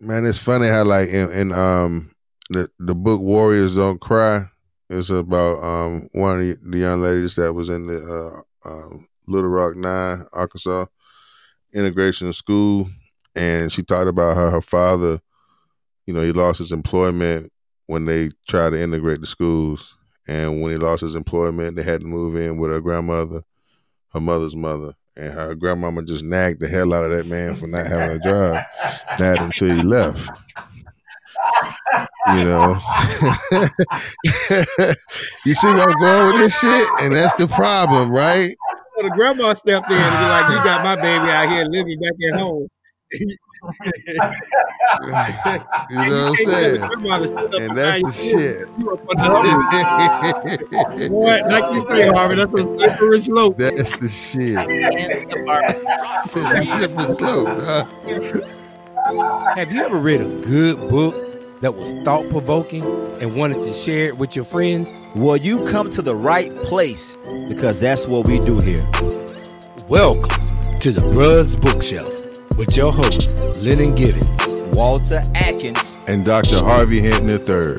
Man, it's funny how like in, in um the the book Warriors Don't Cry. It's about um one of the, the young ladies that was in the uh, uh, Little Rock Nine, Arkansas integration school, and she talked about how her father, you know, he lost his employment when they tried to integrate the schools, and when he lost his employment, they had to move in with her grandmother, her mother's mother, and her grandmama just nagged the hell out of that man for not having a job, nagged until he left. You know, you see where I'm going with this shit, and that's the problem, right? So the grandma stepped in and be like, "You got my baby out here living back at home." you know what I'm saying? And that's the shit. Boy, like you say, Harvey, that's a slippery slope. That's the shit. that's a slippery slope. Huh? Have you ever read a good book that was thought provoking and wanted to share it with your friends? Well, you come to the right place because that's what we do here. Welcome to the Buzz Bookshelf with your hosts, Lennon Givens, Walter Atkins, and Dr. Harvey Hinton III.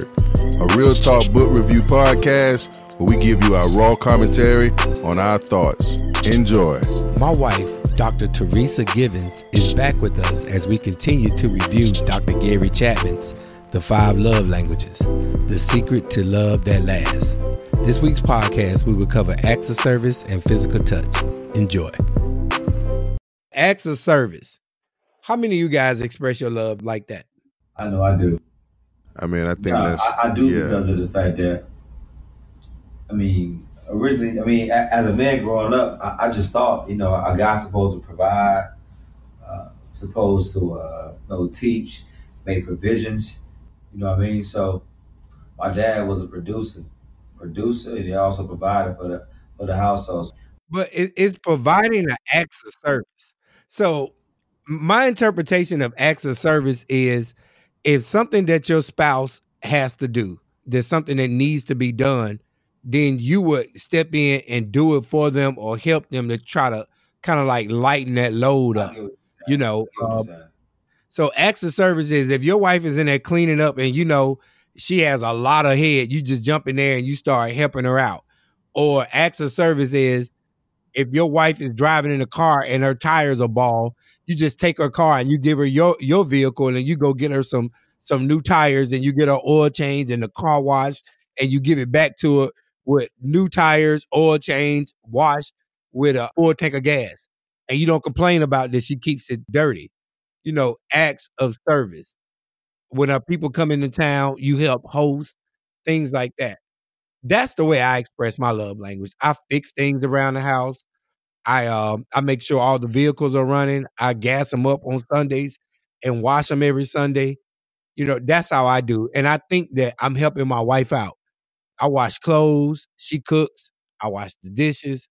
A real talk book review podcast where we give you our raw commentary on our thoughts. Enjoy. My wife, Dr. Teresa Givens, is back with us as we continue to review Dr. Gary Chapman's The Five Love Languages The Secret to Love That Lasts. This week's podcast, we will cover acts of service and physical touch. Enjoy. Acts of service. How many of you guys express your love like that? I know I do. I mean, I think that's. I, I do yeah. because of the fact that, I mean, originally, I mean, as a man growing up, I, I just thought, you know, a guy's supposed to provide, uh, supposed to, uh, you know, teach, make provisions. You know what I mean? So, my dad was a producer, producer, and he also provided for the for the household. But it, it's providing an acts of service. So my interpretation of acts of service is if something that your spouse has to do, there's something that needs to be done, then you would step in and do it for them or help them to try to kind of like lighten that load up. You know, um, saying. so acts of service is if your wife is in there cleaning up and you know she has a lot of head, you just jump in there and you start helping her out. Or acts of service is if your wife is driving in a car and her tires are bald, you just take her car and you give her your your vehicle and you go get her some some new tires and you get her oil change and the car wash and you give it back to her with new tires, oil change, wash with a full tank of gas. And you don't complain about this. She keeps it dirty. You know, acts of service. When our people come into town, you help host, things like that. That's the way I express my love language. I fix things around the house. I um I make sure all the vehicles are running. I gas them up on Sundays and wash them every Sunday. You know, that's how I do. And I think that I'm helping my wife out. I wash clothes, she cooks, I wash the dishes.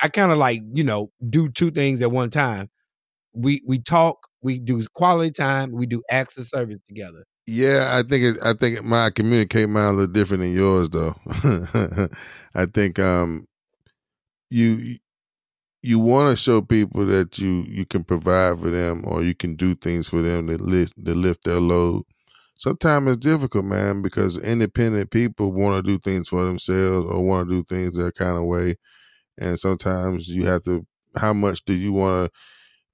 I kind of like, you know, do two things at one time. We we talk, we do quality time, we do acts of service together. Yeah, I think it, I think my communicate mine a little different than yours though. I think um you you want to show people that you you can provide for them or you can do things for them that lift that lift their load. Sometimes it's difficult, man, because independent people want to do things for themselves or want to do things their kind of way, and sometimes you have to. How much do you want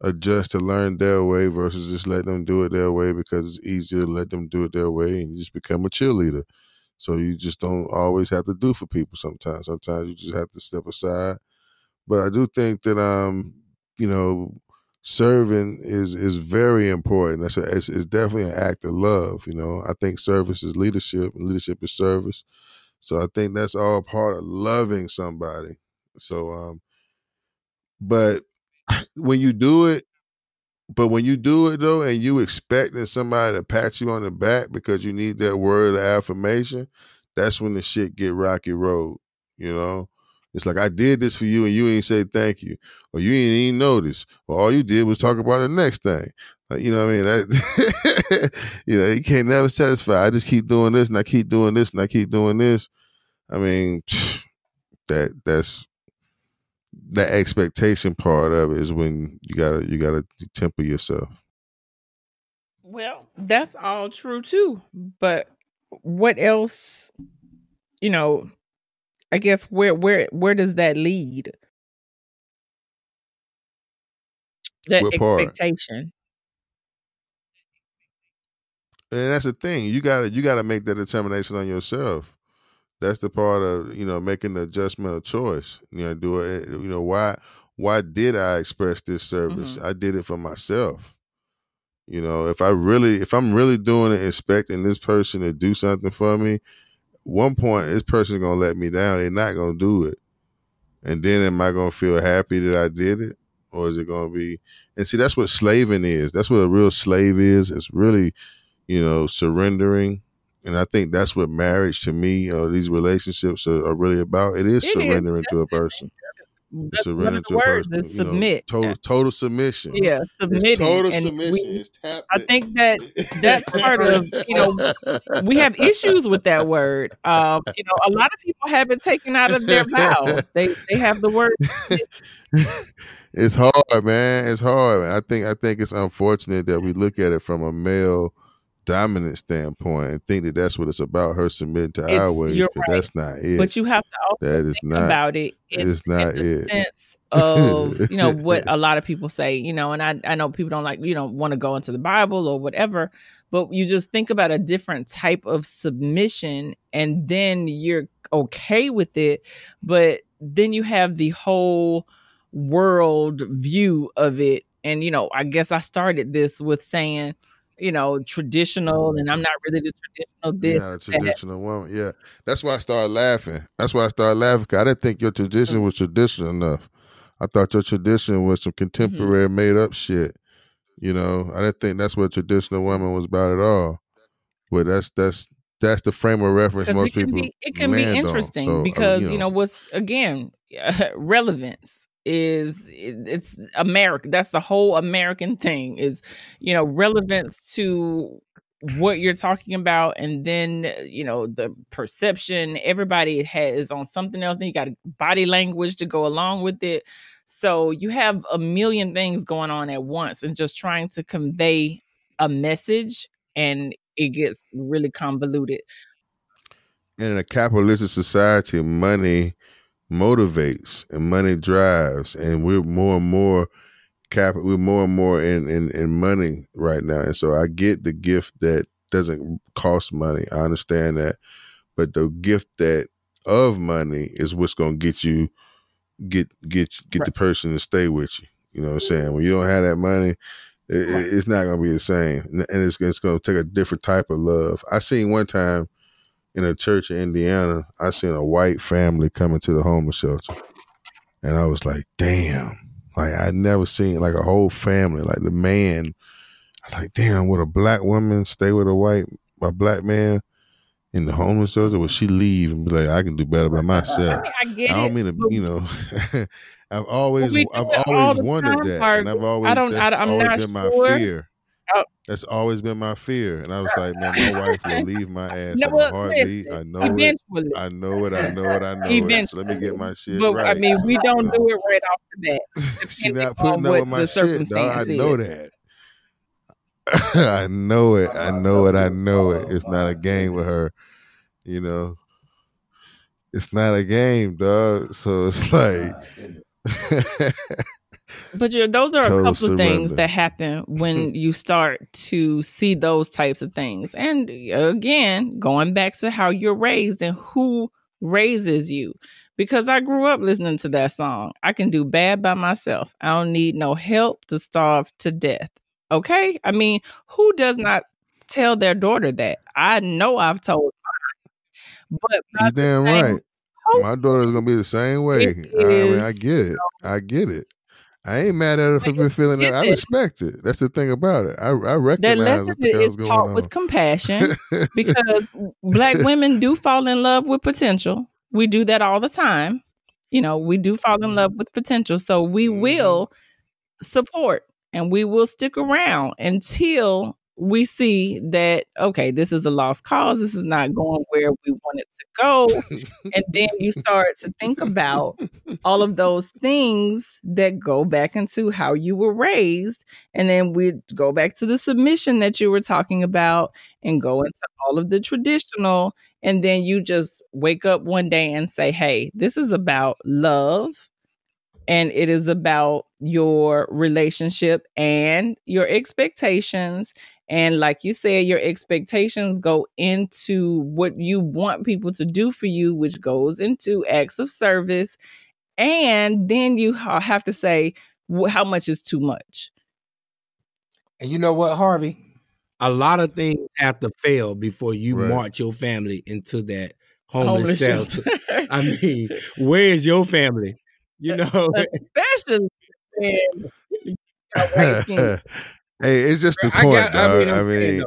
to adjust to learn their way versus just let them do it their way because it's easier to let them do it their way and just become a cheerleader. So you just don't always have to do for people sometimes. Sometimes you just have to step aside. But I do think that um, you know, serving is is very important. That's a, it's, it's definitely an act of love. You know, I think service is leadership, and leadership is service. So I think that's all part of loving somebody. So um, but when you do it, but when you do it though, and you expecting somebody to pat you on the back because you need that word of affirmation, that's when the shit get rocky road. You know, it's like I did this for you and you ain't say thank you, or you ain't even notice, or all you did was talk about the next thing. Like, you know what I mean? That, you know, you can't never satisfy. I just keep doing this and I keep doing this and I keep doing this. I mean, that that's that expectation part of it is when you gotta you gotta temper yourself. Well, that's all true too. But what else, you know, I guess where where where does that lead? That What part? expectation. And that's the thing. You gotta you gotta make that determination on yourself. That's the part of you know making the adjustment of choice. You know, do it. You know why? Why did I express this service? Mhm. I did it for myself. You know, if I really, if I'm really doing it, expecting this person to do something for me, one point this person's gonna let me down. They're not gonna do it, and then am I gonna feel happy that I did it, or is it gonna be? And see, that's what slaving is. That's what a real slave is. It's really, you know, surrendering. And I think that's what marriage to me, or these relationships are, are really about. It is It is, surrendering to a person. That's surrendering to a person. is you know, submit. total total submission. Yeah, It's submitting. total and submission. we- I think that that's part of you know we have issues with that word. Um, you know, a lot of people have it taken out of their mouths. They they have the word. it's hard, man. It's hard. I think I think it's unfortunate that we look at it from a male dominant standpoint and think that that's what it's about. Her submitting to our ways, right. that's not it. But you have to also that is think not. about it in, it's not in the it. sense of you know what a lot of people say. You know, and I I know people don't like you know want to go into the Bible or whatever, but you just think about a different type of submission, and then you're okay with it. But then you have the whole world view of it, and you know, I guess I started this with saying. You know, traditional, and I'm not really the traditional this. You're not a that. traditional woman. Yeah. That's why I started laughing. That's why I started laughing. I didn't think your tradition mm-hmm. was traditional enough. I thought your tradition was some mm-hmm. contemporary made up shit. You know, I didn't think that's what traditional woman was about at all. But that's that's that's the frame of reference most it people be it can be on. interesting So, I mean, because you know, what's again relevance is it's America. That's the whole American thing is you know relevance to what you're talking about and then uh, you know the perception everybody has on something else then you got body language to go along with it so you have a million things going on at once and just trying to convey a message and it gets really convoluted in a capitalistic society, money motivates and money drives, and we're more and more cap. We're more and more in, in in money right now, and so I get the gift that doesn't cost money. I understand that, but the gift that of money is what's going to get you get get get Right. the person to stay with you. You know what I'm saying? When you don't have that money, it, Right. it's not going to be the same, and it's it's going to take a different type of love. I seen one time in a church in Indiana, I seen a white family coming to the homeless shelter. And I was like, damn. Like I never seen like a whole family. Like the man, I was like, damn, would a black woman stay with a white a black man in the homeless shelter? Would she leave and be like, I can do better by I myself? mean, I get I don't it. mean to, you know. I've always, I've always wondered that, Mark. and I've always I don't- I- always not been my sure. fear. Oh. That's always been my fear, and I was like, man, my wife will leave my ass No, in a heartbeat. listen, I know it. I know it. I know it. I know it. So let me get my shit but right. I mean, we don't do it right off the bat. She not putting up with my shit, dog. I know that. I know it. I oh, know it. I know it. It's not a game with her. You know, it's not a game, dog. So it's like, But you those are Total a couple of things that happen when you start to see those types of things. And again, going back to how you're raised and who raises you. Because I grew up listening to that song. I can do bad by myself. I don't need no help to starve to death. Okay? I mean, who does not tell their daughter that? I know I've told mine. But damn right. My daughter's gonna be the same way. I mean, I get it. I get it. I ain't mad at her for But feeling that. I respect it. That's the thing about it. I, I recognize that lesson is taught on. with compassion because black women do fall in love with potential. We do that all the time. You know, we do fall in love with potential. So we Mhm. will support and we will stick around until we see that okay, this is a lost cause. This is not going where we want it to go. and then you start to think about all of those things that go back into how you were raised. And then we go back to the submission that you were talking about and go into all of the traditional. And then you just wake up one day and say, hey, this is about love and it is about your relationship and your expectations and like you said, your expectations go into what you want people to do for you, which goes into acts of service. And then you have to say, how much is too much? And you know what, Harvey? A lot of things have to fail before you right. march your family into that homeless, homeless shelter. I mean, where's your family? You know, especially Hey, it's just the I point, got, I mean, I, mean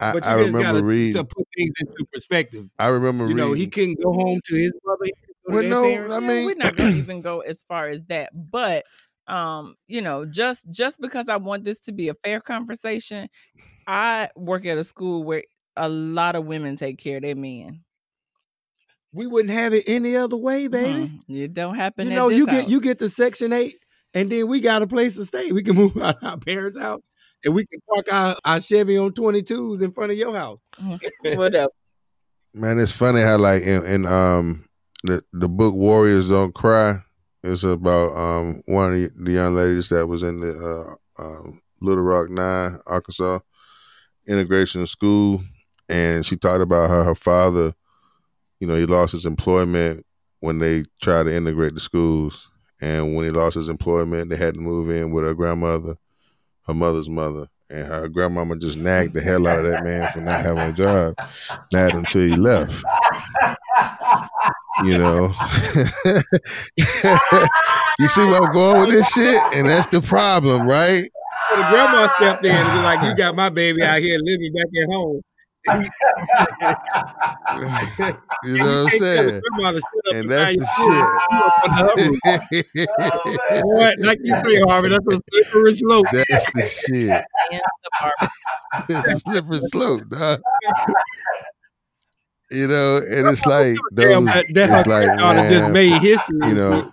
I, I remember reading to put things into perspective. I remember, you know, he couldn't go home to his mother. Well, no, parents. I mean, we're not going to even go as far as that, but um, you know, just just because I want this to be a fair conversation, I work at a school where a lot of women take care of their men. We wouldn't have it any other way, baby. Mm-hmm. It don't happen. You know, you house. get you get the section eight, and then we got a place to stay. We can move out our parents' house and we can park our, our Chevy on 22s in front of your house. Mm-hmm. Whatever. Man, it's funny how like in, in um the the book Warriors Don't Cry. It's about um one of the, the young ladies that was in the uh, um, Little Rock Nine, Arkansas integration school, and she talked about how her father, you know, he lost his employment when they tried to integrate the schools, and when he lost his employment, they had to move in with her grandmother her mother's mother, and her grandmama just nagged the hell out of that man for not having a job, nagged until he left. You know, you see where I'm going with this shit, and that's the problem, right? So the grandma stepped in and was like, "You got my baby out here living back at home." you know what I'm saying? And that's the shit. what? Like you say, Harvey, that's a slippery slope. That's the shit. it's a slippery slope, dog. You know, and it's like those. that, that it's like man, just made history. You know,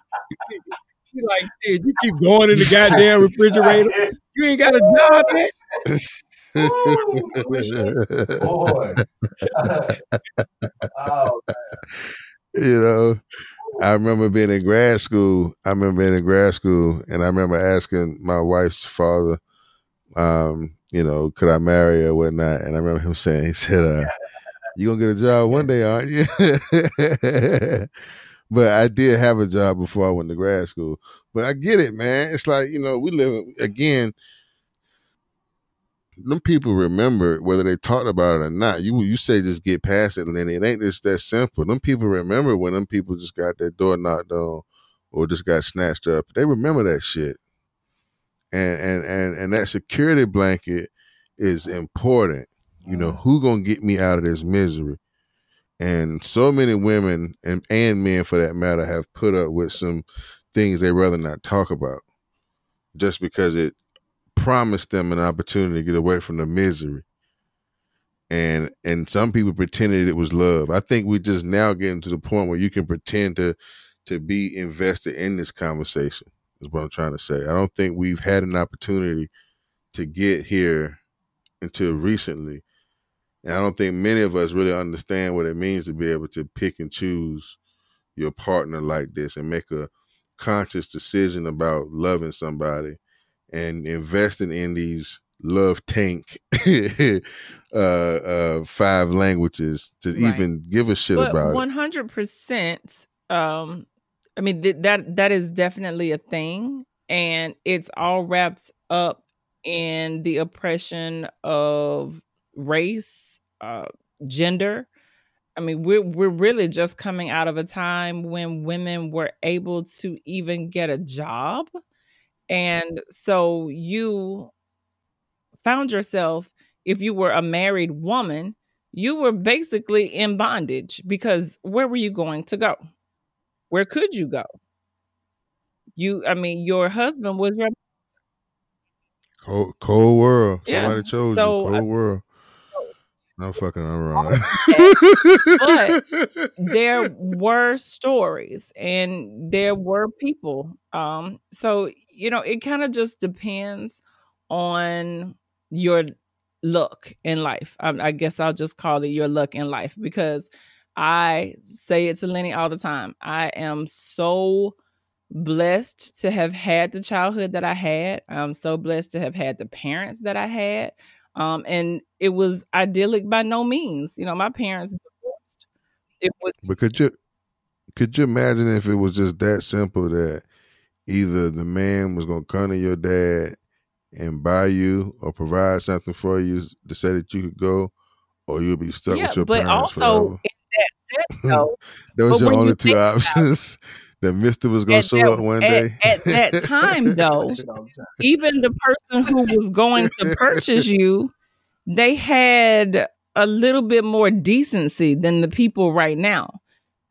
you like, dude, you keep going in the goddamn refrigerator. You ain't got a job yet. Boy. oh, you know, I remember being in grad school. I remember being in grad school, and I remember asking my wife's father, um, you know, could I marry her or whatnot? And I remember him saying, he said, uh, "You gonna get a job one day, aren't you?" but I did have a job before I went to grad school. But I get it, man. It's like you know, we live again them people remember whether they talked about it or not. You you say just get past it, and then it ain't just that simple. Them people remember when them people just got their door knocked on or just got snatched up. They remember that shit, and and and and that security blanket is important. You know who gonna get me out of this misery? And so many women and and men, for that matter, have put up with some things they rather not talk about, just because it promised them an opportunity to get away from the misery. And and some people pretended it was love. I think we're just now getting to the point where you can pretend to to be invested in this conversation. Is what I'm trying to say. I don't think we've had an opportunity to get here until recently. And I don't think many of us really understand what it means to be able to pick and choose your partner like this and make a conscious decision about loving somebody and investing in these love tank uh, uh, five languages to right. even give a shit but about 100%, it. 100%. Um, I mean th- that that is definitely a thing, and it's all wrapped up in the oppression of race, uh, gender. I mean, we're we're really just coming out of a time when women were able to even get a job and so you found yourself, if you were a married woman, you were basically in bondage because where were you going to go? Where could you go? You, I mean, your husband was your Cold, cold world. Yeah, Somebody chose so, you. Cold world. I'm fucking around. but there were stories and there were people. Um, so you know, it kind of just depends on your luck in life. Um, I guess I'll just call it your luck in life because I say it to Lenny all the time. I am so blessed to have had the childhood that I had. I'm so blessed to have had the parents that I had. Um, and it was idyllic by no means. You know, my parents divorced. It was But could you could you imagine if it was just that simple that either the man was gonna come to your dad and buy you or provide something for you to say that you could go, or you'll be stuck yeah, with your but parents also forever? in that sense though, Those only two options. That Mister was gonna show that, up one at, day. at that time though, even the person who was going to purchase you, they had a little bit more decency than the people right now.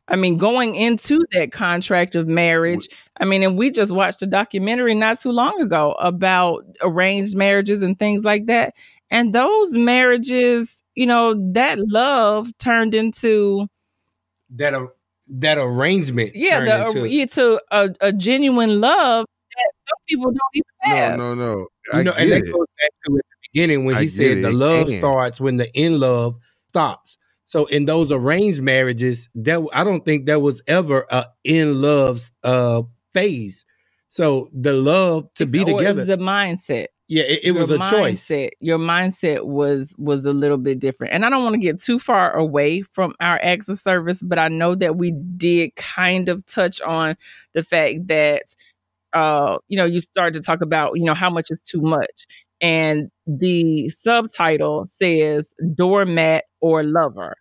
I mean, going into that contract of marriage, I mean, and we just watched a documentary not too long ago about arranged marriages and things like that. And those marriages, you know, that love turned into That a, that arrangement. yeah, turned the into- yeah, to a, a genuine love that some people don't even have. no, no. No, you I know, get and that it. goes back to at the beginning when I he said it, the love can. starts when the in love stops. So in those arranged marriages, that I don't think there was ever a in love's uh phase. So the love to be Or together, was the mindset. Yeah, it, it was a choice. mindset, Your mindset was was a little bit different. And I don't want to get too far away from our acts of service, but I know that we did kind of touch on the fact that uh, you know, you started to talk about, you know, how much is too much. And the subtitle says doormat or lover.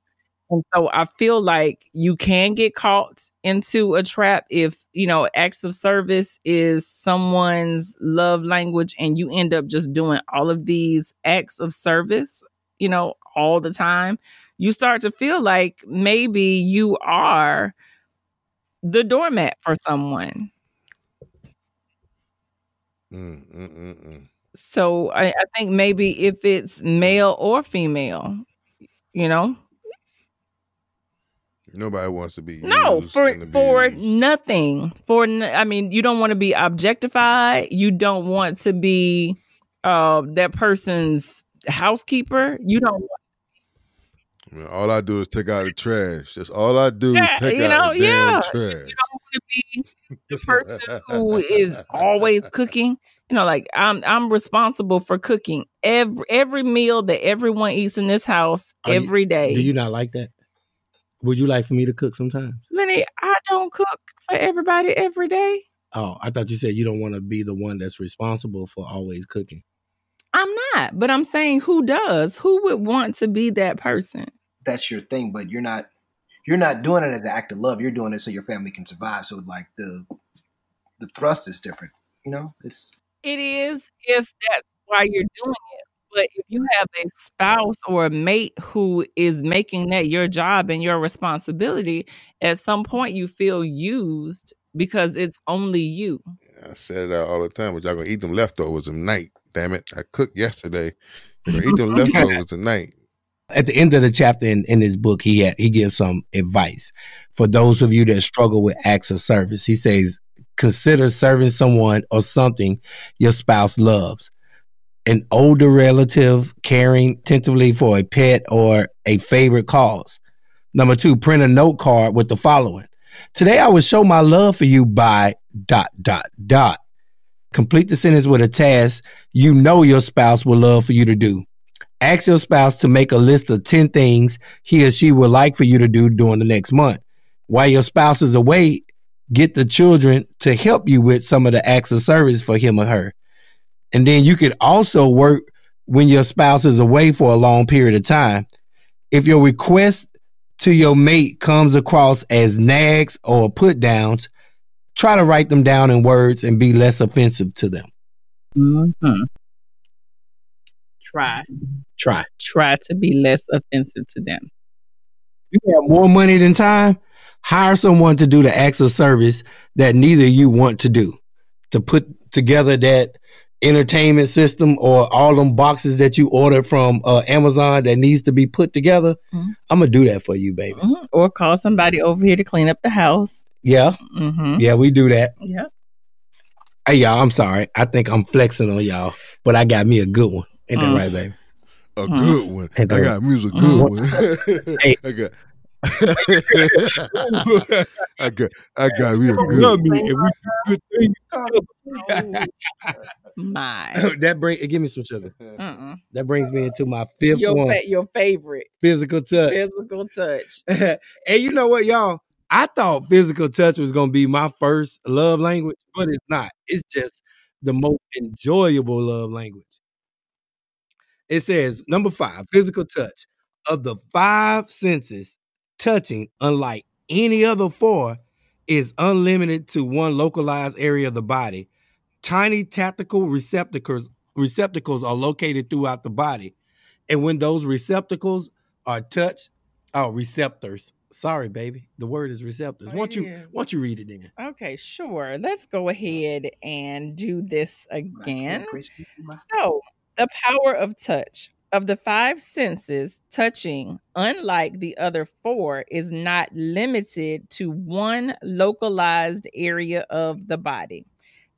And so I feel like you can get caught into a trap if, you know, acts of service is someone's love language and you end up just doing all of these acts of service, you know, all the time. You start to feel like maybe you are the doormat for someone. Mm, mm, mm, mm. So I, I think maybe if it's male or female, you know, Nobody wants to be no for and for nothing. For I mean, you don't want to be objectified. You don't want to be uh that person's housekeeper. You don't. I mean, all I do is take out the trash. That's all I do Yeah, is take you out know, the damn yeah. trash. You don't want to be the person who is always cooking. You know, like I'm I'm responsible for cooking every every meal that everyone eats in this house Are you- every day. Do you not like that? Would you like for me to cook sometimes? Lenny, I don't cook for everybody every day. Oh, I thought you said you don't want to be the one that's responsible for always cooking. I'm not, but I'm saying who does? Who would want to be that person? That's your thing, but you're not you're not doing it as an act of love. You're doing it so your family can survive. So like the the thrust is different. You know, it's It is if that's why you're doing it. But if you have a spouse or a mate who is making that your job and your responsibility, at some point you feel used because it's only you. I said it out all the time, but y'all gonna eat them leftovers tonight. Damn it! I cooked yesterday. You're gonna eat them leftovers tonight. At the end of the chapter in, in his book, he had, he gives some advice for those of you that struggle with acts of service. He says, consider serving someone or something your spouse loves. An older relative caring tentatively for a pet or a favorite cause. Number two, print a note card with the following. Today I will show my love for you by dot dot dot. Complete the sentence with a task you know your spouse will love for you to do. Ask your spouse to make a list of 10 things he or she would like for you to do during the next month. While your spouse is away, get the children to help you with some of the acts of service for him or her. And then you could also work when your spouse is away for a long period of time. If your request to your mate comes across as nags or put downs, try to write them down in words and be less offensive to them. Mm-hmm. Try. Try. Try to be less offensive to them. you have more money than time, hire someone to do the acts of service that neither you want to do. To put together that entertainment system or all them boxes that you ordered from uh, Amazon that needs to be put together, Mhm. I'm gonna do that for you, baby. Mhm. Or call somebody over here to clean up the house. Yeah, Mm-hmm. yeah, we do that. Yeah. Hey, y'all, I'm sorry. I think I'm flexing on y'all, but I got me a good one. Ain't that Mm. right, baby? A good one. I got me a Mhm. good one. Hey. I got. I got. I got me a good. Love one. me, and we do good things. My. that bring give me some sugar. That brings me into my fifth Your one, fa- your favorite physical touch. physical touch. and you know what, y'all? I thought physical touch was gonna be my first love language, but it's not. It's just the most enjoyable love language. It says number five, physical touch. Of the five senses, touching, unlike any other four, is unlimited to one localized area of the body. Tiny tactical receptacles receptacles are located throughout the body. And when those receptacles are touched, oh, receptors. Sorry, baby. The word is receptors. Oh, Won't you is. won't you read it then? Okay, sure. Let's go ahead and do this again. So, the power of touch. Of the five senses, touching, unlike the other four, is not limited to one localized area of the body.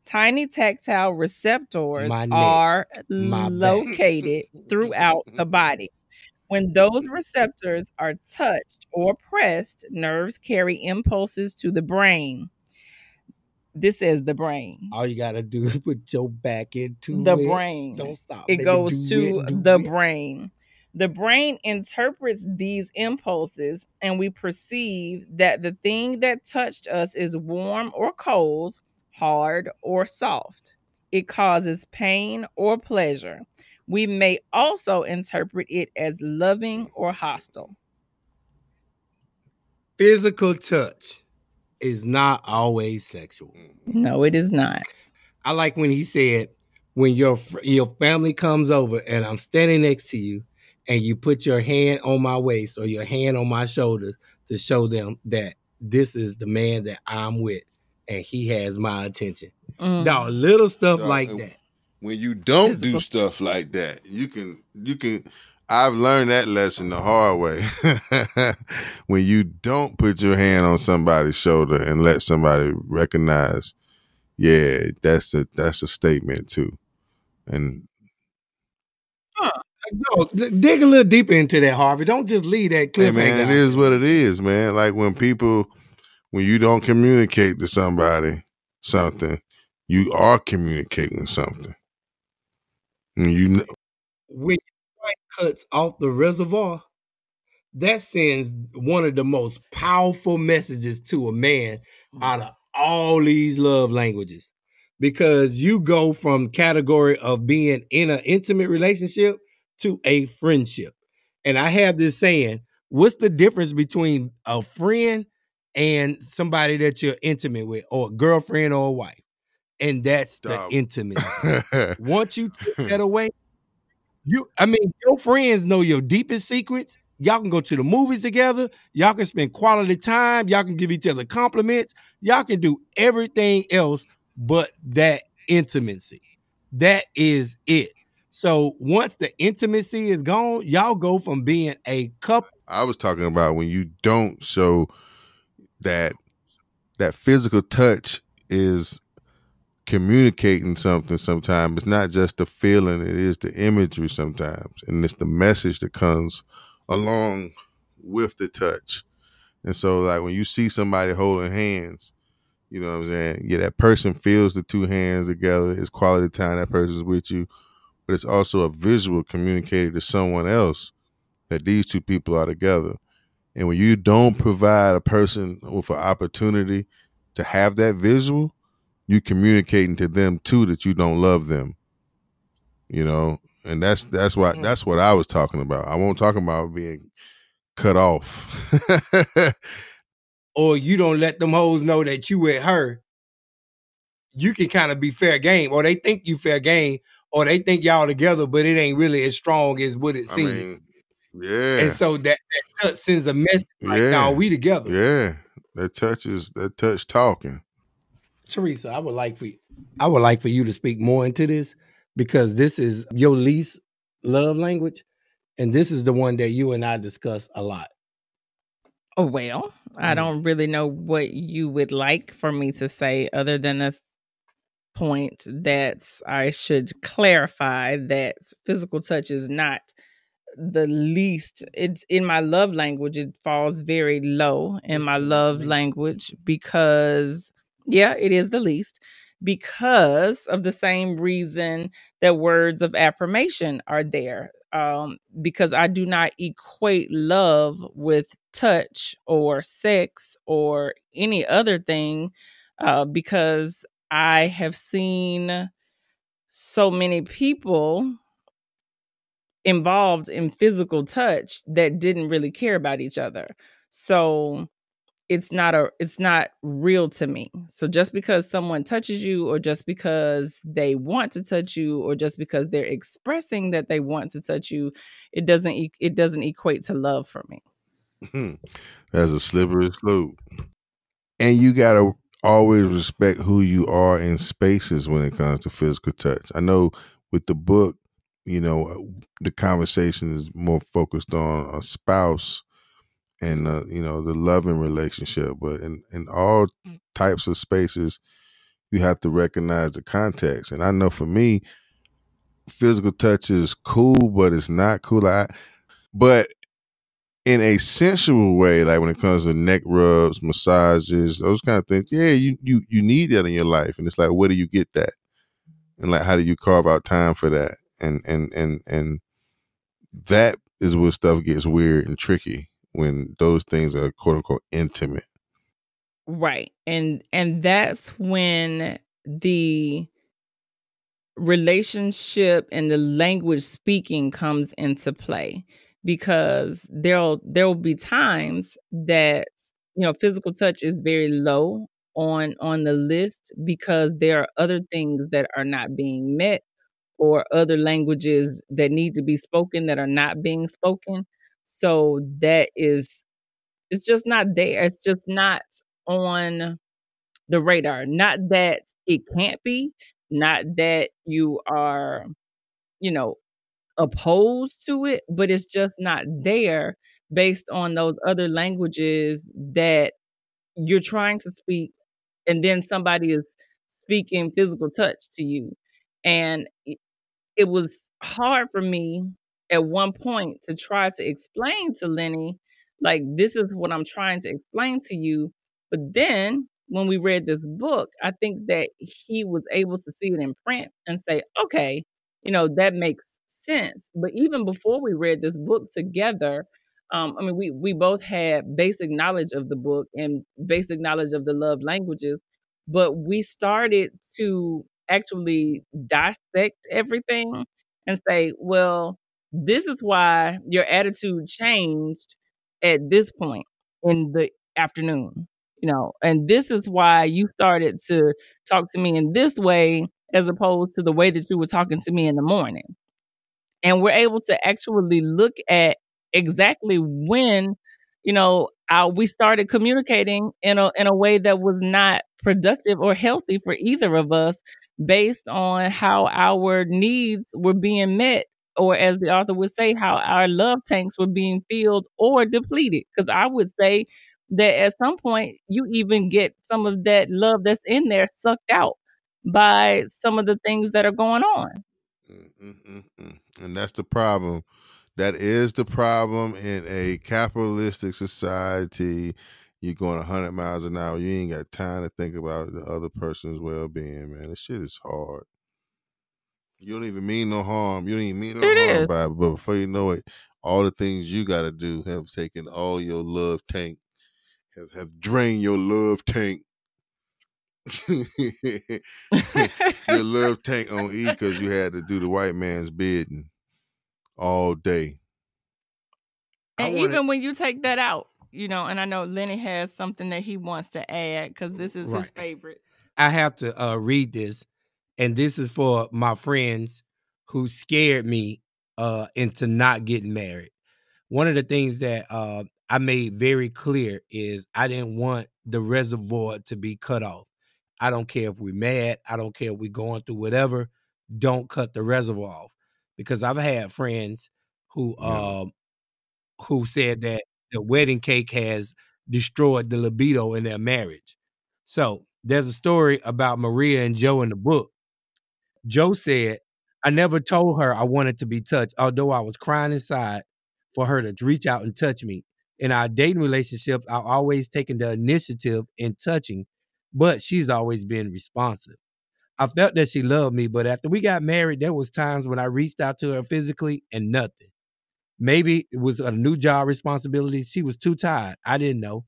Tiny tactile receptors are my located throughout the body. When those receptors are touched or pressed, nerves carry impulses to the brain. This is the brain. All you gotta do is put your back into The it. brain. Don't stop. it baby. goes Do to it, the it. brain. The brain interprets these impulses, and we perceive that the thing that touched us is warm or cold, hard or soft. It causes pain or pleasure. We may also interpret it as loving or hostile. Physical touch is not always sexual. Mm-hmm. No, it is not. I like when he said, when your your family comes over and I'm standing next to you, and you put your hand on my waist or your hand on my shoulder to show them that this is the man that I'm with, and he has my attention. Mm. Dog, little stuff Dog, like that. when you don't do stuff like that, you can you can I've learned that lesson the hard way. when you don't put your hand on somebody's shoulder and let somebody recognize, yeah, that's a that's a statement too. And No, dig a little deeper into that, Harvey. Don't just leave that hey cliffhanger. man, it is what it is, man. Like when people when you don't communicate to somebody something, you are communicating something. And you kn- when cuts off the reservoir, that sends one of the most powerful messages to a man out of all these love languages. Because you go from category of being in an intimate relationship to a friendship. And I have this saying, what's the difference between a friend and somebody that you're intimate with, or a girlfriend or a wife? And that's the Dog. intimacy. Once you take that away, you I mean, your friends know your deepest secrets. Y'all can go to the movies together. Y'all can spend quality time. Y'all can give each other compliments. Y'all can do everything else but that intimacy. That is it. So once the intimacy is gone, y'all go from being a couple. I was talking about when you don't show that that physical touch is communicating something sometimes. It's not just the feeling, it is the imagery sometimes. And it's the message that comes along with the touch. And so like when you see somebody holding hands, you know what I'm saying? Yeah, that person feels the two hands together. It's quality time that person's with you. But it's also a visual communicator to someone else that these two people are together. And when you don't provide a person with an opportunity to have that visual, you're communicating to them too that you don't love them. You know, and that's that's what Mm. that's what I was talking about. I won't talk about being cut off. or you don't let them hoes know that you with her, you can kind of be fair game, or they think you fair game, or they think y'all together, but it ain't really as strong as what it I seems. mean, yeah, and so that, that touch sends a message like, Yeah. "Nah, we together." yeah. That touch is that touch talking. Teresa, I would like for you, I would like for you to speak more into this because this is your least love language, and this is the one that you and I discuss a lot. Oh, well, I Mhm. don't really know what you would like for me to say other than the point that I should clarify that physical touch is not the least it's in my love language it falls very low in my love language because yeah it is the least because of the same reason that words of affirmation are there um because i do not equate love with touch or sex or any other thing uh because i have seen so many people involved in physical touch that didn't really care about each other. So it's not a it's not real to me. So just because someone touches you or just because they want to touch you or just because they're expressing that they want to touch you, it doesn't it doesn't equate to love for me. Hmm. That's a slippery slope. And you gotta always respect who you are in spaces when it comes to physical touch. I know with the book, you know, uh, the conversation is more focused on a spouse and uh, you know the loving relationship, but in in all types of spaces, you have to recognize the context. And I know for me, physical touch is cool, but it's not cool. I, but in a sensual way, like when it comes to neck rubs, massages, those kind of things. Yeah, you you you need that in your life, and it's like, where do you get that? And like, how do you carve out time for that? And and and and that is where stuff gets weird and tricky when those things are quote unquote intimate. Right. And and that's when the relationship and the language speaking comes into play because there'll there'll be times that you know physical touch is very low on on the list because there are other things that are not being met or other languages that need to be spoken that are not being spoken so that is it's just not there it's just not on the radar. Not that it can't be, not that you are, you know, opposed to it, but it's just not there based on those other languages that you're trying to speak and then somebody is speaking physical touch to you. And it, was hard for me at one point to try to explain to Lenny, like, this is what I'm trying to explain to you. But then when we read this book, I think that he was able to see it in print and say, okay, you know, that makes sense. But even before we read this book together, um, I mean, we we both had basic knowledge of the book and basic knowledge of the love languages, but we started to actually dissect everything mm-hmm. and say, well, this is why your attitude changed at this point in the afternoon, you know, and this is why you started to talk to me in this way as opposed to the way that you were talking to me in the morning. And we're able to actually look at exactly when, you know, our, we started communicating in a in a way that was not productive or healthy for either of us based on how our needs were being met or as the author would say how our love tanks were being filled or depleted because i would say that at some point you even get some of that love that's in there sucked out by some of the things that are going on. And that's the problem. That is the problem in a capitalistic society. You're going 100 miles an hour. You ain't got time to think about the other person's well being, man. This shit is hard. You don't even mean no harm. You don't even mean no It harm is. by it. But before you know it, all the things you got to do have taken all your love tank, have, have drained your love tank. your love tank on E because you had to do the white man's bidding all day. And even when you take that out you know and i know lenny has something that he wants to add because this is his favorite I have to uh, read this, and this is for my friends who scared me uh, into not getting married. One of the things that uh, I made very clear is I didn't want the reservoir to be cut off. I don't care if we're mad. I don't care if we're going through whatever. don't cut the reservoir off. Because I've had friends who Yeah. um who said that the wedding cake has destroyed the libido in their marriage. So there's a story about Maria and Joe in the book. Joe said, I never told her I wanted to be touched, although I was crying inside for her to reach out and touch me. In our dating relationship, I've always taken the initiative in touching, but she's always been responsive. I felt that she loved me, but after we got married, there was times when I reached out to her physically and nothing. Maybe it was a new job responsibility. She was too tired. I didn't know,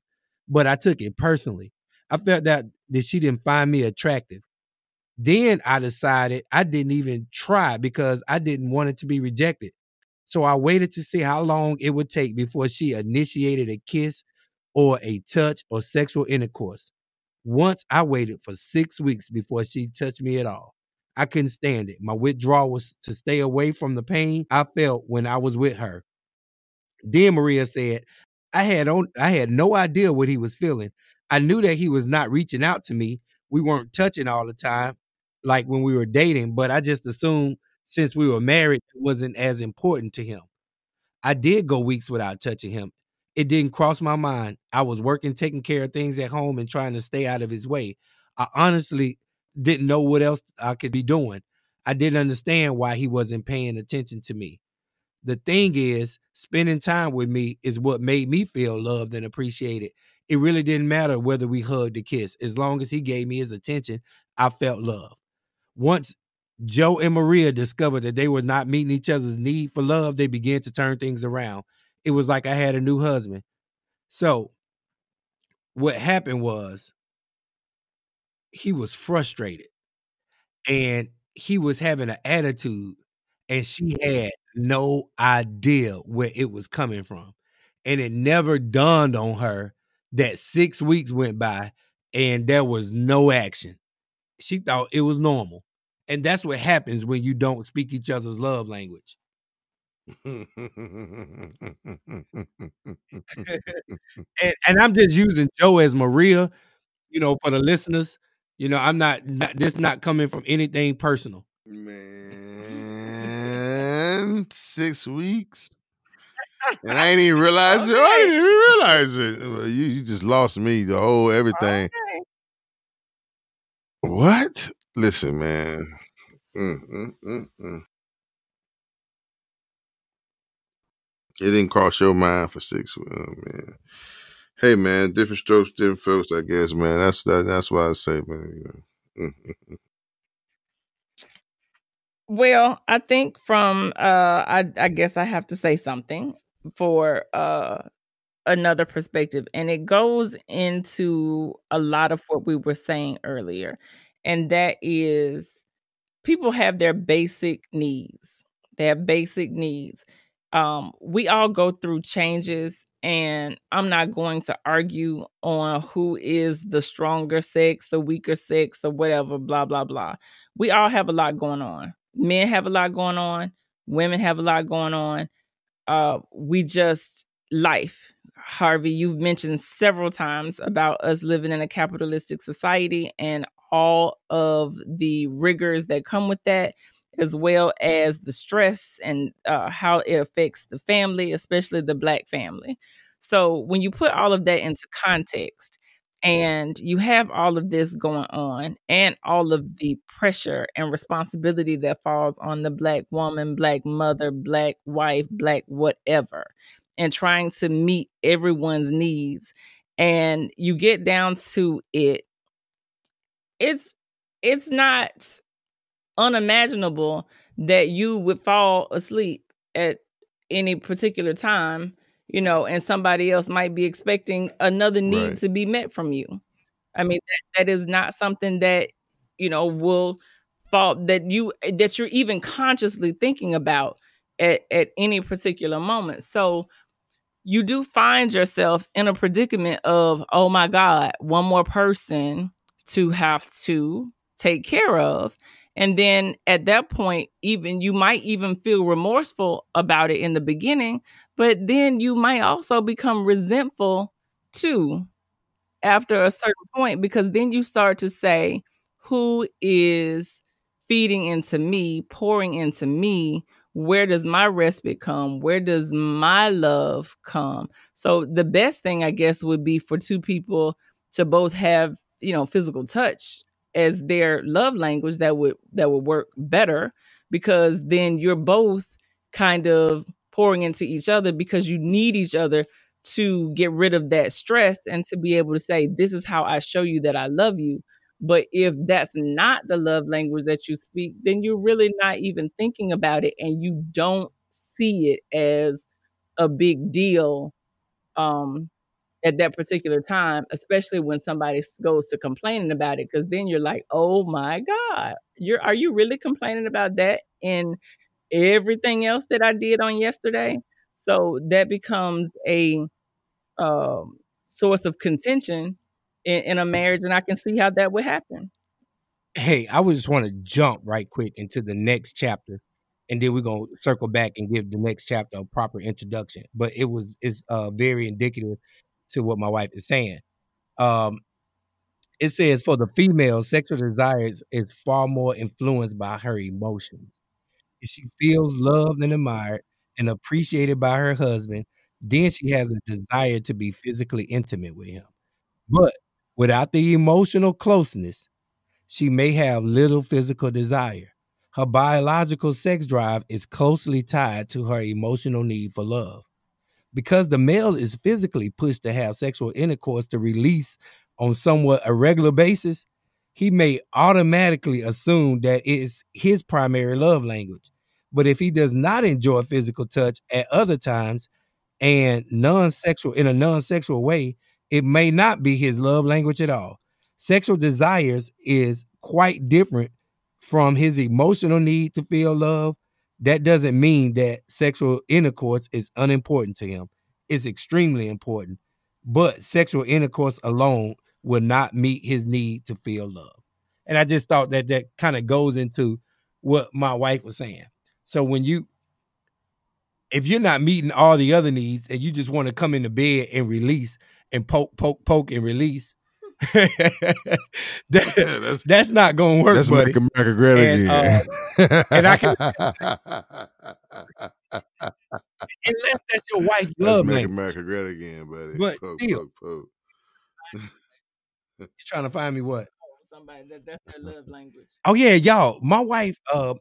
but I took it personally. I felt that that she didn't find me attractive. Then I decided I didn't even try because I didn't want it to be rejected. So I waited to see how long it would take before she initiated a kiss or a touch or sexual intercourse. Once I waited for six weeks before she touched me at all. I couldn't stand it. My withdrawal was to stay away from the pain I felt when I was with her. Then Maria said, I had on I had no idea what he was feeling. I knew that he was not reaching out to me. We weren't touching all the time, like when we were dating, but I just assumed since we were married, it wasn't as important to him. I did go weeks without touching him. It didn't cross my mind. I was working, taking care of things at home, and trying to stay out of his way. I honestly didn't know what else I could be doing. I didn't understand why he wasn't paying attention to me. The thing is, spending time with me is what made me feel loved and appreciated. It really didn't matter whether we hugged or kissed. As long as he gave me his attention, I felt love. Once Joe and Maria discovered that they were not meeting each other's need for love, they began to turn things around. It was like I had a new husband. So, what happened was he was frustrated and he was having an attitude, and she had no idea where it was coming from. And it never dawned on her that six weeks went by and there was no action. She thought it was normal. And that's what happens when you don't speak each other's love language. And, and I'm just using Joe as Maria, you know, for the listeners. You know, I'm not, not this not coming from anything personal. Man, six weeks. And I ain't even realize it. I didn't even realize it. You, you just lost me, the whole everything. Okay. What? Listen, man. Mm, mm, mm, mm. It didn't cross your mind for six. Oh, man. Hey, man, different strokes, different folks. I guess, man. That's that, that's why I say, man. You know. Mm, mm, mm. Well, I think from uh I I guess I have to say something for uh another perspective and it goes into a lot of what we were saying earlier and that is people have their basic needs. They have basic needs. Um we all go through changes and I'm not going to argue on who is the stronger sex, the weaker sex or whatever blah blah blah. We all have a lot going on. Men have a lot going on, women have a lot going on. Uh we just life. Harvey, you've mentioned several times about us living in a capitalistic society and all of the rigors that come with that, as well as the stress and uh, how it affects the family, especially the Black family. So, when you put all of that into context and you have all of this going on and all of the pressure and responsibility that falls on the Black woman, Black mother, Black wife, Black whatever, and trying to meet everyone's needs, and you get down to it it's it's not unimaginable that you would fall asleep at any particular time, you know, and somebody else might be expecting another need Right. to be met from you. I mean, that, that is not something that, you know, will fall that you that you're even consciously thinking about at, at any particular moment. So you do find yourself in a predicament of, oh my God, one more person to have to take care of. And then at that point, even you might even feel remorseful about it in the beginning, but then you might also become resentful too after a certain point because then you start to say, who is feeding into me, pouring into me, where does my respite come? Where does my love come? So the best thing I guess would be for two people to both have, you know, physical touch as their love language that would that would work better because then you're both kind of pouring into each other because you need each other to get rid of that stress and to be able to say this is how I show you that I love you. But if that's not the love language that you speak, then you're really not even thinking about it and you don't see it as a big deal um at that particular time, especially when somebody goes to complaining about it, because then you're like, oh my God, you're are you really complaining about that and everything else that I did on yesterday? So that becomes a um, source of contention in, in a marriage, and I can see how that would happen. Hey, I would just want to jump right quick into the next chapter, and then we're gonna circle back and give the next chapter a proper introduction. But it was it's uh very indicative to what my wife is saying. Um, it says for the female, sexual desires is far more influenced by her emotions. If she feels loved and admired and appreciated by her husband, then she has a desire to be physically intimate with him. But without the emotional closeness, she may have little physical desire. Her biological sex drive is closely tied to her emotional need for love. Because the male is physically pushed to have sexual intercourse to release on somewhat a regular basis, he may automatically assume that it is his primary love language. But if he does not enjoy physical touch at other times and non-sexual in a non-sexual way, it may not be his love language at all. Sexual desires is quite different from his emotional need to feel love. That doesn't mean that sexual intercourse is unimportant to him. It's extremely important, but sexual intercourse alone will not meet his need to feel love. And I just thought that that kind of goes into what my wife was saying. So when you if you're not meeting all the other needs and you just want to come into bed and release and poke, poke, poke and release, that, Yeah, that's that's not gonna work, that's buddy. make America great And, again. and I can- Unless that's your wife Let's love make language. America great again, buddy. But poke, still. poke, poke. You're trying to find me what? Somebody that that's their love language. Oh yeah, y'all. My wife, uh,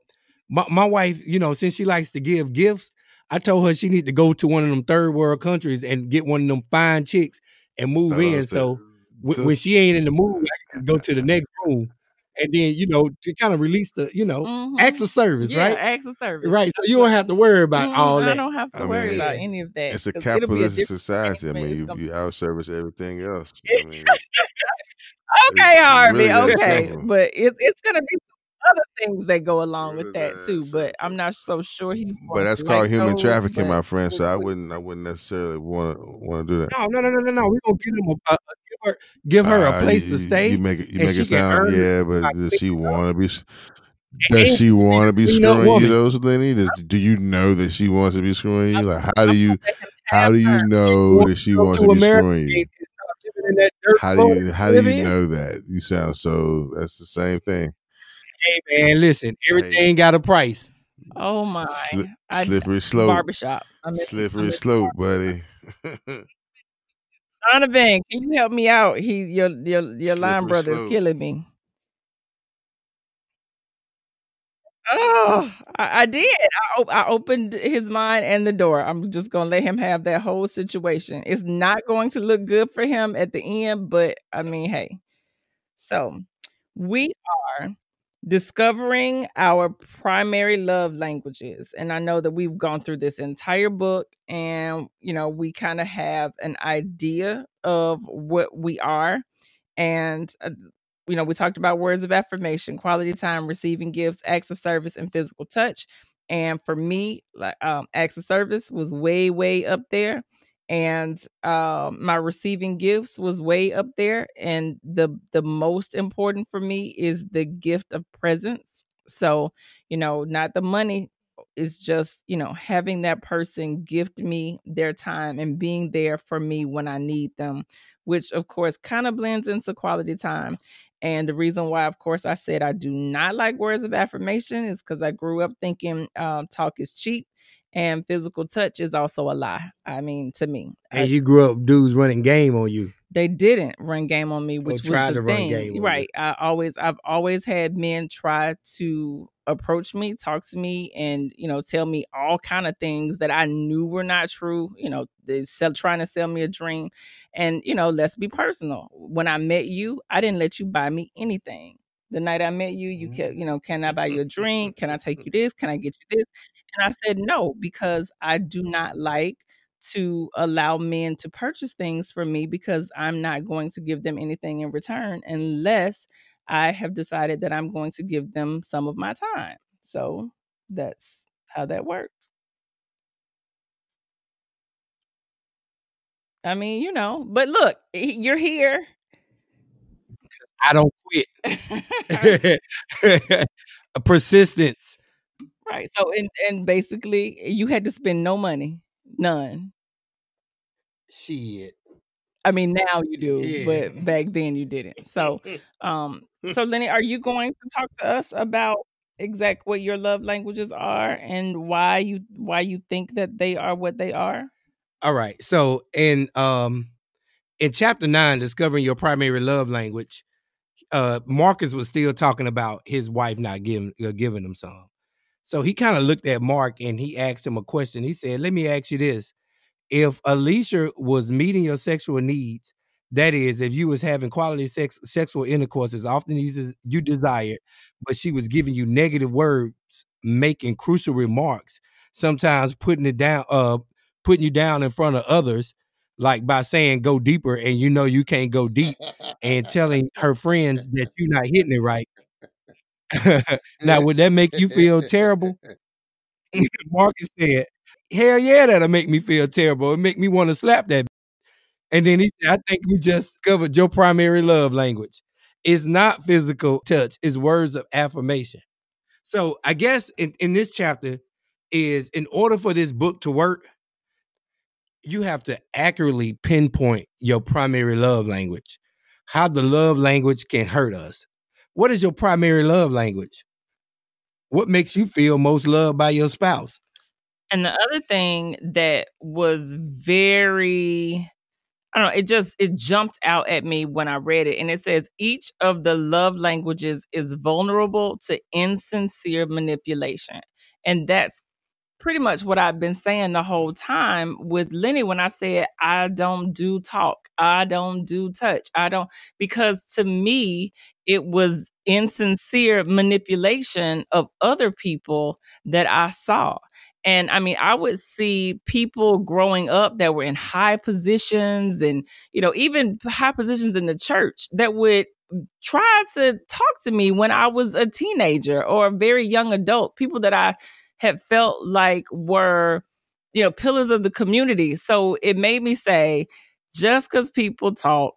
my, my wife, you know, since she likes to give gifts, I told her she need to go to one of them third world countries and get one of them fine chicks and move in. it's the- So when, the- when she ain't in the mood, I can go to the next room and then you know to kind of release the, you know, Mhm. acts of service, yeah, right? acts of service. Right. So you don't have to worry about Mhm, all that. I don't have to I worry mean, about any of that. It's a capitalist different society. I mean, you, gonna you be- outservice everything else. I mean, Okay, Harvey. really okay, but it's it's gonna be other things that go along with Really that that too. But I'm not so sure he's. but that's called like human those, trafficking, my friend. So I wouldn't, I wouldn't necessarily want to want to do that. No, no, no, no, no, no. We're gonna give them a, a, a- give her give her Ah, a place you, to stay. You make it, you make it sound, yeah. But does she want to be? s- And Does she want to be screwing you, woman. though, Lenny? Does, do you know that she wants to be screwing you? Like, how do you, how do you know that she wants to to be America screwing you? start living in that dirt How do you, how do you know that? You sound so. That's the same thing. Hey man, listen, everything got a price. Oh my! Sli- slippery slope. barbershop. I miss, I Slippery miss slope, buddy. Donovan, can you help me out? He your your your line Slippery brother is killing me. Oh, I, I did. I, I opened his mind and the door. I'm just gonna let him have that whole situation. It's not going to look good for him at the end, but I mean, hey. So we are discovering our primary love languages, and I know that we've gone through this entire book, and you know we kind of have an idea of what we are, and uh, you know, we talked about words of affirmation, quality time, receiving gifts, acts of service, and physical touch. And for me, like um, acts of service was way, way up there. And um, my receiving gifts was way up there. And the the most important for me is the gift of presence. So, you know, not the money is just, you know, having that person gift me their time and being there for me when I need them, which of course kind of blends into quality time And the reason why, of course, I said I do not like words of affirmation is because I grew up thinking um, talk is cheap and physical touch is also a lie. I mean, to me, And you grew up dudes running game on you. they didn't run game on me, which was the thing. game on you. right. I always, I've always had men try to approach me, talk to me, and you know, tell me all kind of things that I knew were not true. You know, they sell trying to sell me a dream, and you know, let's be personal. When I met you, I didn't let you buy me anything. The night I met you, you kept, mm. you know, can I buy you a drink? Can I take you this? Can I get you this? And I said no because I do not like to allow men to purchase things from me because I'm not going to give them anything in return unless I have decided that I'm going to give them some of my time. So that's how that worked. I mean, you know, but look, you're here. I don't quit. Persistence. Right. So and and basically you had to spend no money. None. Shit. I mean now you do, Yeah. but back then you didn't. So um so Lenny, are you going to talk to us about exact what your love languages are and why you why you think that they are what they are? All right. So in um in chapter nine, discovering your primary love language, uh Marcus was still talking about his wife not giving uh, giving him some. So he kind of looked at Mark and he asked him a question. He said, "Let me ask you this: If Alicia was meeting your sexual needs, that is, if you was having quality sex sexual intercourse as often as you desired, but she was giving you negative words, making crucial remarks, sometimes putting it down, uh, putting you down in front of others, like by saying go deeper, and you know you can't go deep, and telling her friends that you're not hitting it right. now, would that make you feel terrible? Marcus said, Hell yeah, that'll make me feel terrible. It make me want to slap that. And then he said, I think we just covered your primary love language. It's not physical touch, it's words of affirmation. So I guess in, in this chapter is in order for this book to work, you have to accurately pinpoint your primary love language, how the love language can hurt us. What is your primary love language? What makes you feel most loved by your spouse? And the other thing that was very I don't know, it just it jumped out at me when I read it. And it says each of the love languages is vulnerable to insincere manipulation. And that's pretty much what I've been saying the whole time with Lenny when I said I don't do talk, I don't do touch, I don't because to me it was insincere manipulation of other people that I saw. And I mean, I would see people growing up that were in high positions and, you know, even high positions in the church that would try to talk to me when I was a teenager or a very young adult, people that I had felt like were, you know, pillars of the community. So it made me say, just because people talk,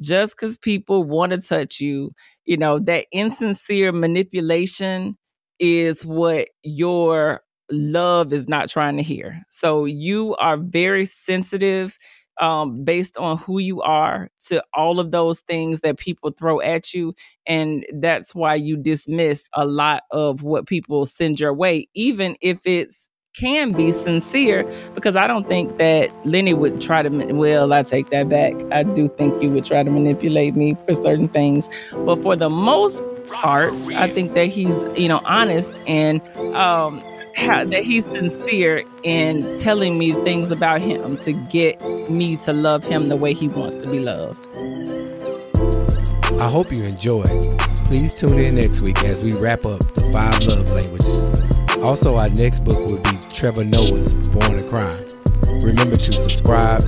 just because people want to touch you, you know, that insincere manipulation is what your love is not trying to hear. So you are very sensitive um, based on who you are to all of those things that people throw at you. And that's why you dismiss a lot of what people send your way, even if it's can be sincere because I don't think that Lenny would try to well I take that back. I do think you would try to manipulate me for certain things, but for the most part, I think that he's, you know, honest and um how, that he's sincere in telling me things about him to get me to love him the way he wants to be loved. I hope you enjoyed. Please tune in next week as we wrap up the five love languages. Also, our next book will be Trevor Noah's Born a Crime. Remember to subscribe,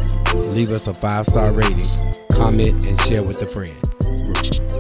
leave us a five star rating, comment, and share with a friend.